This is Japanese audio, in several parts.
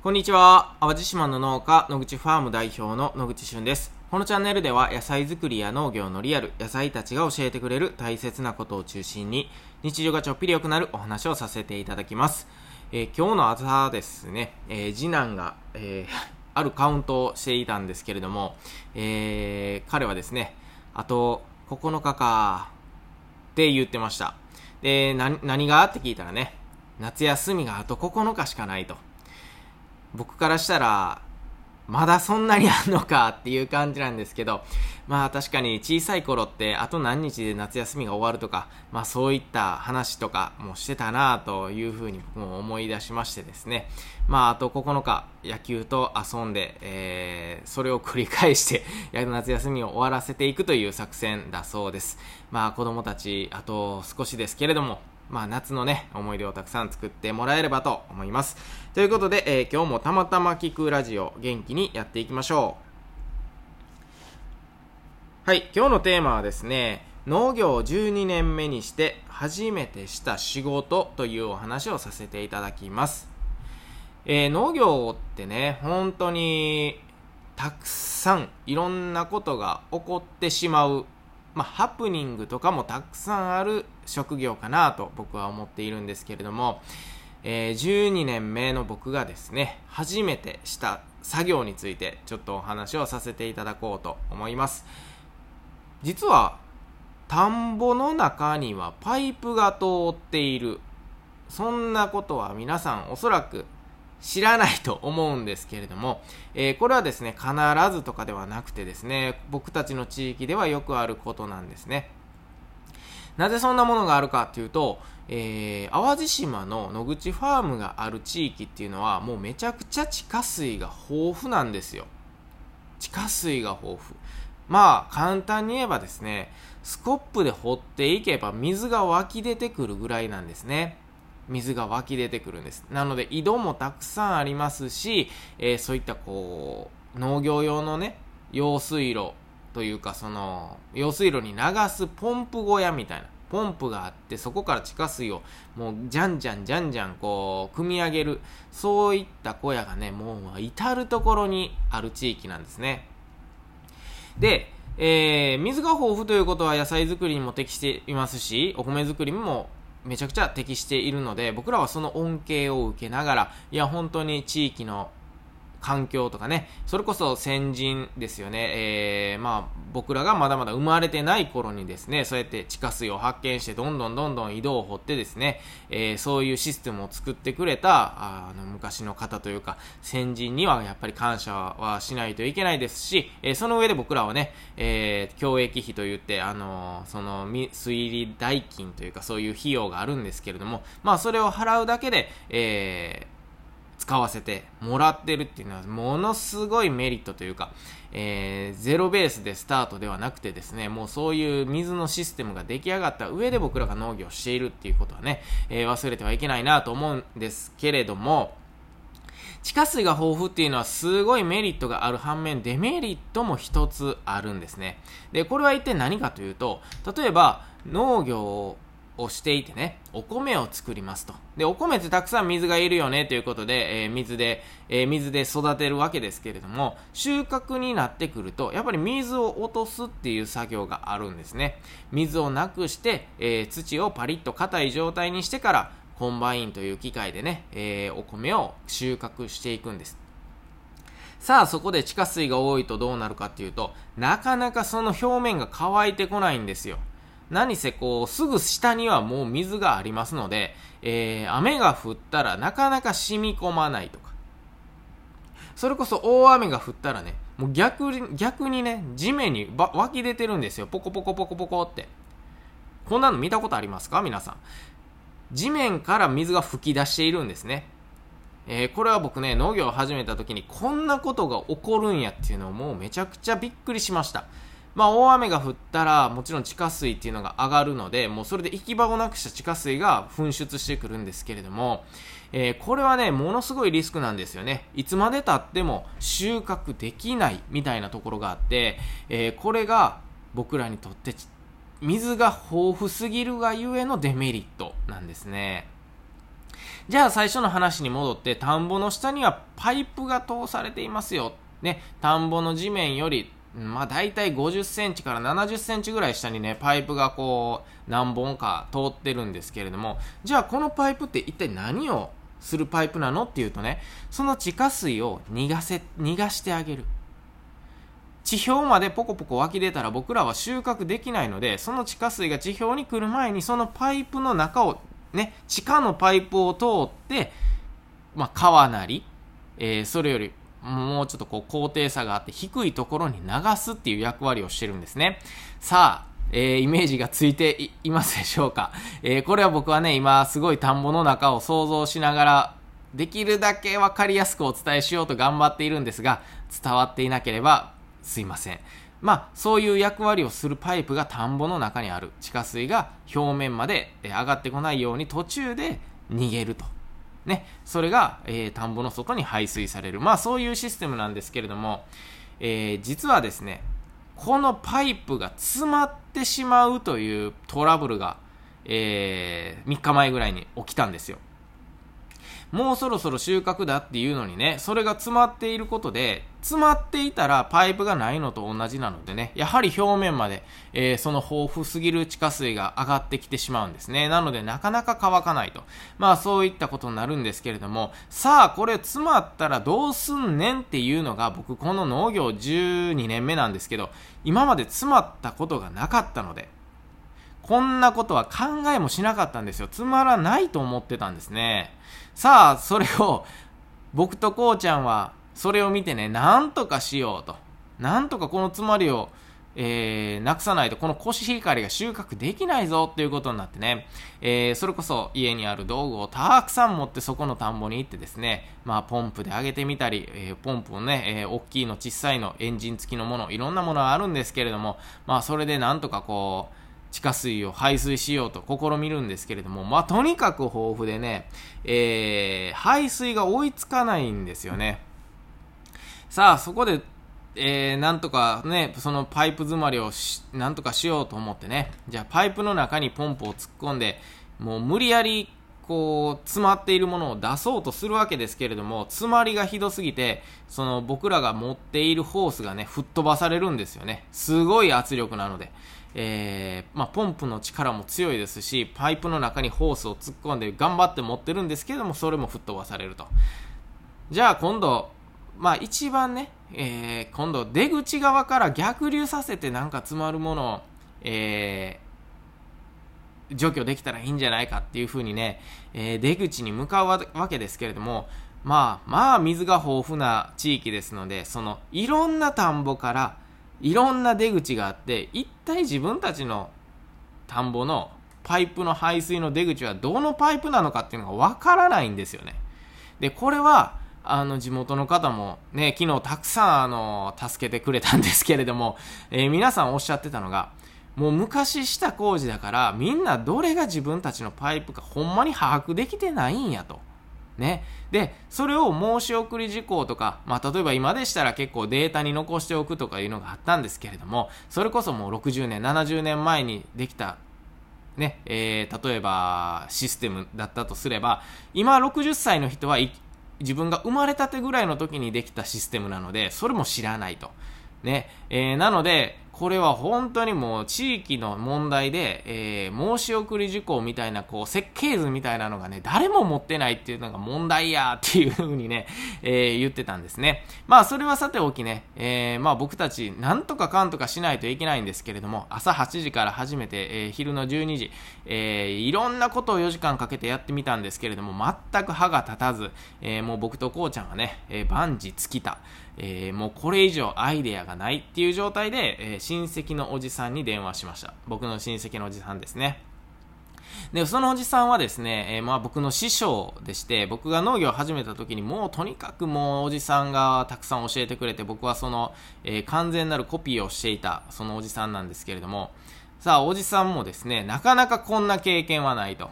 こんにちは。淡路島の農家、野口ファーム代表の野口俊です。このチャンネルでは野菜作りや農業のリアル、野菜たちが教えてくれる大切なことを中心に、日常がちょっぴり良くなるお話をさせていただきます。えー、今日の朝ですね、えー、次男が、えー、あるカウントをしていたんですけれども、え彼はですね、あと9日かって言ってました。で、何が？って聞いたらね、夏休みがあと9日しかないと。僕からしたら、まだそんなにあんのかっていう感じなんですけど、まあ確かに小さい頃ってあと何日で夏休みが終わるとか、まあそういった話とかもしてたなというふうに僕も思い出しましてですね、まああと9日野球と遊んで、えー、それを繰り返して 夏休みを終わらせていくという作戦だそうです。まあ子供たちあと少しですけれども、まあ、夏のね、思い出をたくさん作ってもらえればと思います。ということで、えー、今日もたまたま聞くラジオ、元気にやっていきましょう。はい、今日のテーマはですね、農業12年目にして初めてした仕事というお話をさせていただきます。えー、農業ってね、本当にたくさんいろんなことが起こってしまうまあ、ハプニングとかもたくさんある職業かなと僕は思っているんですけれども、えー、12年目の僕がですね、初めてした作業についてちょっとお話をさせていただこうと思います。実は、田んぼの中にはパイプが通っている。そんなことは皆さんおそらく知らないと思うんですけれども、えー、これはですね、必ずとかではなくてですね、僕たちの地域ではよくあることなんですね。なぜそんなものがあるかっていうと、えー、淡路島の野口ファームがある地域っていうのはもうめちゃくちゃ地下水が豊富なんですよ。地下水が豊富。まあ、簡単に言えばですね、スコップで掘っていけば水が湧き出てくるぐらいなんですね。水が湧き出てくるんです。なので井戸もたくさんありますし、えー、そういったこう、農業用のね、用水路というかその、用水路に流すポンプ小屋みたいな。ポンプがあってそこから地下水をもうじゃんじゃんじゃんじゃんこう組み上げるそういった小屋がねもう至る所にある地域なんですねで、えー、水が豊富ということは野菜作りにも適していますしお米作りにもめちゃくちゃ適しているので僕らはその恩恵を受けながらいや本当に地域の環境とかね、それこそ先人ですよね、えー、まあ、僕らがまだまだ生まれてない頃にですね、そうやって地下水を発見して、どんどんどんどん井戸を掘ってですね、えー、そういうシステムを作ってくれた、あの、昔の方というか、先人にはやっぱり感謝はしないといけないですし、えー、その上で僕らはね、えー、教育費といって、あのその、水利代金というか、そういう費用があるんですけれども、まあ、それを払うだけで、えー、使わせてもらってるっていうのはものすごいメリットというか、えー、ゼロベースでスタートではなくてですね、もうそういう水のシステムが出来上がった上で僕らが農業しているっていうことはね、えー、忘れてはいけないなと思うんですけれども、地下水が豊富っていうのはすごいメリットがある反面デメリットも一つあるんですね。で、これは一体何かというと、例えば農業ををしていてね、お米を作りますと。で、お米ってたくさん水がいるよねということで、えー、水で、えー、水で育てるわけですけれども、収穫になってくると、やっぱり水を落とすっていう作業があるんですね。水をなくして、えー、土をパリッと硬い状態にしてから、コンバインという機械でね、えお米を収穫していくんです。さあ、そこで地下水が多いとどうなるかっていうと、なかなかその表面が乾いてこないんですよ。何せこう、すぐ下にはもう水がありますので、えー、雨が降ったらなかなか染み込まないとか。それこそ大雨が降ったらね、もう逆に、逆にね、地面に湧き出てるんですよ。ポコポコポコポコって。こんなの見たことありますか？皆さん。地面から水が噴き出しているんですね。えー、これは僕ね、農業を始めた時にこんなことが起こるんやっていうのをもうめちゃくちゃびっくりしました。まあ、大雨が降ったら、もちろん地下水っていうのが上がるので、もうそれで行き場をなくした地下水が噴出してくるんですけれども、えー、これはね、ものすごいリスクなんですよね。いつまで経っても収穫できないみたいなところがあって、えー、これが僕らにとって水が豊富すぎるがゆえのデメリットなんですね。じゃあ最初の話に戻って、田んぼの下にはパイプが通されていますよ。ね、田んぼの地面より、まあ大体50センチから70センチぐらい下にね、パイプがこう、何本か通ってるんですけれども、じゃあこのパイプって一体何をするパイプなのっていうとね、その地下水を逃がせ、逃がしてあげる。地表までポコポコ湧き出たら僕らは収穫できないので、その地下水が地表に来る前にそのパイプの中を、ね、地下のパイプを通って、まあ、川なり、えー、それよりもうちょっとこう高低差があって低いところに流すっていう役割をしてるんですね。さあ、えー、イメージがついていますでしょうか、えー、これは僕はね、今すごい田んぼの中を想像しながら、できるだけわかりやすくお伝えしようと頑張っているんですが、伝わっていなければすいません。まあ、そういう役割をするパイプが田んぼの中にある。地下水が表面まで上がってこないように途中で逃げると。ね。それが、えー、田んぼの外に排水される。まあ、そういうシステムなんですけれども、えー、実はですね、このパイプが詰まってしまうというトラブルが、えー、3日前ぐらいに起きたんですよ。もうそろそろ収穫だっていうのにね、それが詰まっていることで、詰まっていたらパイプがないのと同じなのでね、やはり表面まで、えー、その豊富すぎる地下水が上がってきてしまうんですね。なのでなかなか乾かないと。まあそういったことになるんですけれども、さあこれ詰まったらどうすんねんっていうのが僕この農業12年目なんですけど、今まで詰まったことがなかったので、こんなことは考えもしなかったんですよ。つまらないと思ってたんですね。さあ、それを、僕とこうちゃんは、それを見てね、なんとかしようと。なんとかこの詰まりを、えー、なくさないと、このコシヒカリが収穫できないぞっていうことになってね、えー、それこそ家にある道具をたくさん持ってそこの田んぼに行ってですね、まあ、ポンプで上げてみたり、えー、ポンプをね、えー、大きいの、小さいの、エンジン付きのもの、いろんなものがあるんですけれども、まあ、それでなんとかこう、地下水を排水しようと試みるんですけれども、まあ、とにかく豊富でね、えー、排水が追いつかないんですよね。さあ、そこで、えー、なんとかね、そのパイプ詰まりをなんとかしようと思ってね、じゃあパイプの中にポンプを突っ込んで、もう無理やりこう詰まっているものを出そうとするわけですけれども詰まりがひどすぎてその僕らが持っているホースがね吹っ飛ばされるんですよねすごい圧力なのでえー、まあ、ポンプの力も強いですし、パイプの中にホースを突っ込んで頑張って持ってるんですけども、それも吹っ飛ばされると。じゃあ今度、まあ一番ね、えー、今度出口側から逆流させてなんか詰まるものを、えー、除去できたらいいんじゃないかっていうふうにね、え、出口に向かうわけですけれども、まあ、まあ水が豊富な地域ですので、そのいろんな田んぼからいろんな出口があって一体自分たちの田んぼのパイプの排水の出口はどのパイプなのかっていうのがわからないんですよね。でこれはあの地元の方もね昨日たくさんあの助けてくれたんですけれども、えー、皆さんおっしゃってたのがもう昔した工事だからみんなどれが自分たちのパイプかほんまに把握できてないんやと。ね。で、それを申し送り事項とか、まあ、例えば今でしたら結構データに残しておくとかいうのがあったんですけれども、それこそもう60年、70年前にできた、ね、えー、例えばシステムだったとすれば、今60歳の人は自分が生まれたてぐらいの時にできたシステムなので、それも知らないと。ね、えー、なので、これは本当にもう地域の問題で、えー、申し送り事項みたいな、こう、設計図みたいなのがね、誰も持ってないっていうのが問題やっていう風にね、えー、言ってたんですね。まあ、それはさておきね、えー、まあ僕たち、なんとかかんとかしないといけないんですけれども、朝8時から始めて、え、昼の12時、え、いろんなことを4時間かけてやってみたんですけれども、全く歯が立たず、え、もう僕とこうちゃんはね、え、万事尽きた。えー、もうこれ以上アイデアがないっていう状態で、えー、親戚のおじさんに電話しました。僕の親戚のおじさんですね。で、そのおじさんはですね、えー、まあ僕の師匠でして、僕が農業を始めた時にもうとにかくもうおじさんがたくさん教えてくれて、僕はその、えー、完全なるコピーをしていた、そのおじさんなんですけれども、さあ、おじさんもですね、なかなかこんな経験はないと。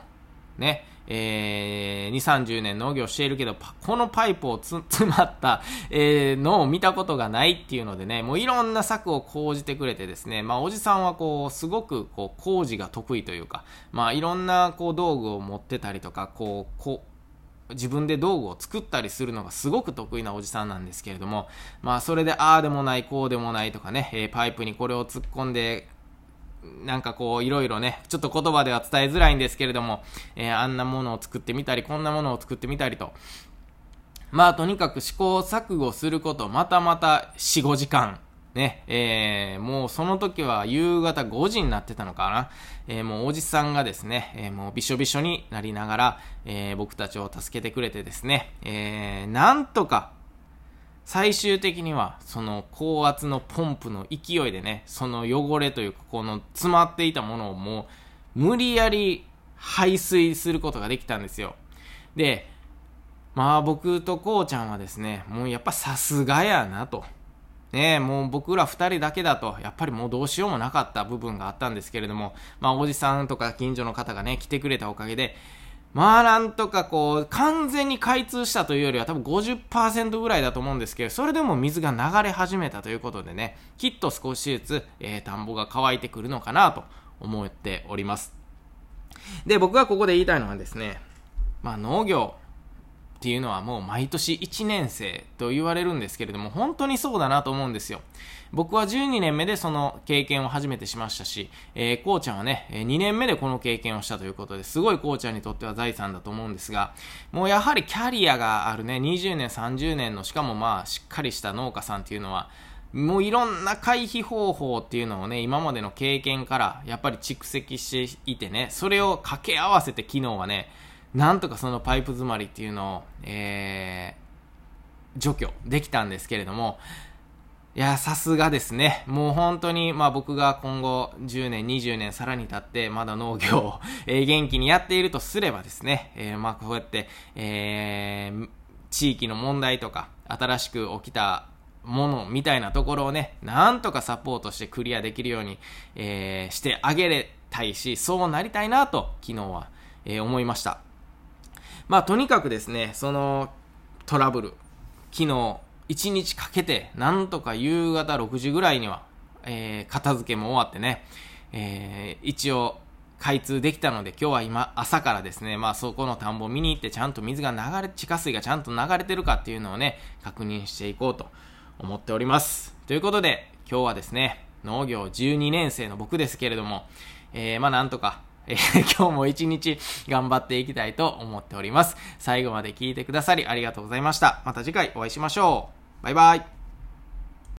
ね。えー、2、30年農業しているけど、このパイプを詰 まった、えー、のを見たことがないっていうのでね、もういろんな策を講じてくれてですね、まあ、おじさんはこう、すごくこう、工事が得意というか、まあ、いろんなこう、道具を持ってたりとか、こう、こう、自分で道具を作ったりするのがすごく得意なおじさんなんですけれども、まあそれでああでもない、こうでもないとかね、えー、パイプにこれを突っ込んで、なんかこう、いろいろね、ちょっと言葉では伝えづらいんですけれども、えー、あんなものを作ってみたり、こんなものを作ってみたりと、まあとにかく試行錯誤すること、またまた4、5時間、ね、えー、もうその時は夕方5時になってたのかな。えー、もうおじさんがですね、えー、もうびしょびしょになりながら、え、僕たちを助けてくれてですね、えー、なんとか、最終的には、その高圧のポンプの勢いでね、その汚れというか、この詰まっていたものをもう、無理やり排水することができたんですよ。で、まあ僕とこうちゃんはですね、もうやっぱさすがやなと。ねもう僕ら二人だけだと、やっぱりもうどうしようもなかった部分があったんですけれども、まあおじさんとか近所の方がね、来てくれたおかげで、まあなんとかこう、完全に開通したというよりは多分50%ぐらいだと思うんですけど、それでも水が流れ始めたということでね、きっと少しずつ、えー、田んぼが乾いてくるのかなと思っております。で、僕がここで言いたいのはですね、まあ農業、っていうのはもう毎年1年生と言われるんですけれども、本当にそうだなと思うんですよ。僕は12年目でその経験を初めてしましたし、えー、こうちゃんはね、2年目でこの経験をしたということですごいこうちゃんにとっては財産だと思うんですが、もうやはりキャリアがあるね、20年、30年のしかもまあしっかりした農家さんっていうのは、もういろんな回避方法っていうのをね、今までの経験からやっぱり蓄積していてね、それを掛け合わせて昨日はね、なんとかそのパイプ詰まりっていうのを、えー、除去できたんですけれども、いや、さすがですね。もう本当に、まあ僕が今後10年、20年さらに経って、まだ農業を、えー、元気にやっているとすればですね、えー、まあこうやって、えー、地域の問題とか、新しく起きたものみたいなところをね、なんとかサポートしてクリアできるように、えー、してあげれたいし、そうなりたいなと、昨日は、えー、思いました。まあ、とにかくですね、そのトラブル、昨日、1日かけて、なんとか夕方6時ぐらいには、えー、片付けも終わってね、えー、一応、開通できたので、今日は今、朝からですね、まあそこの田んぼ見に行って、ちゃんと水が流れ、地下水がちゃんと流れてるかっていうのをね、確認していこうと思っております。ということで、今日はですね、農業12年生の僕ですけれども、えー、まあなんとか、え、今日も一日頑張っていきたいと思っております。最後まで聞いてくださりありがとうございました。また次回お会いしましょう。バイバイ。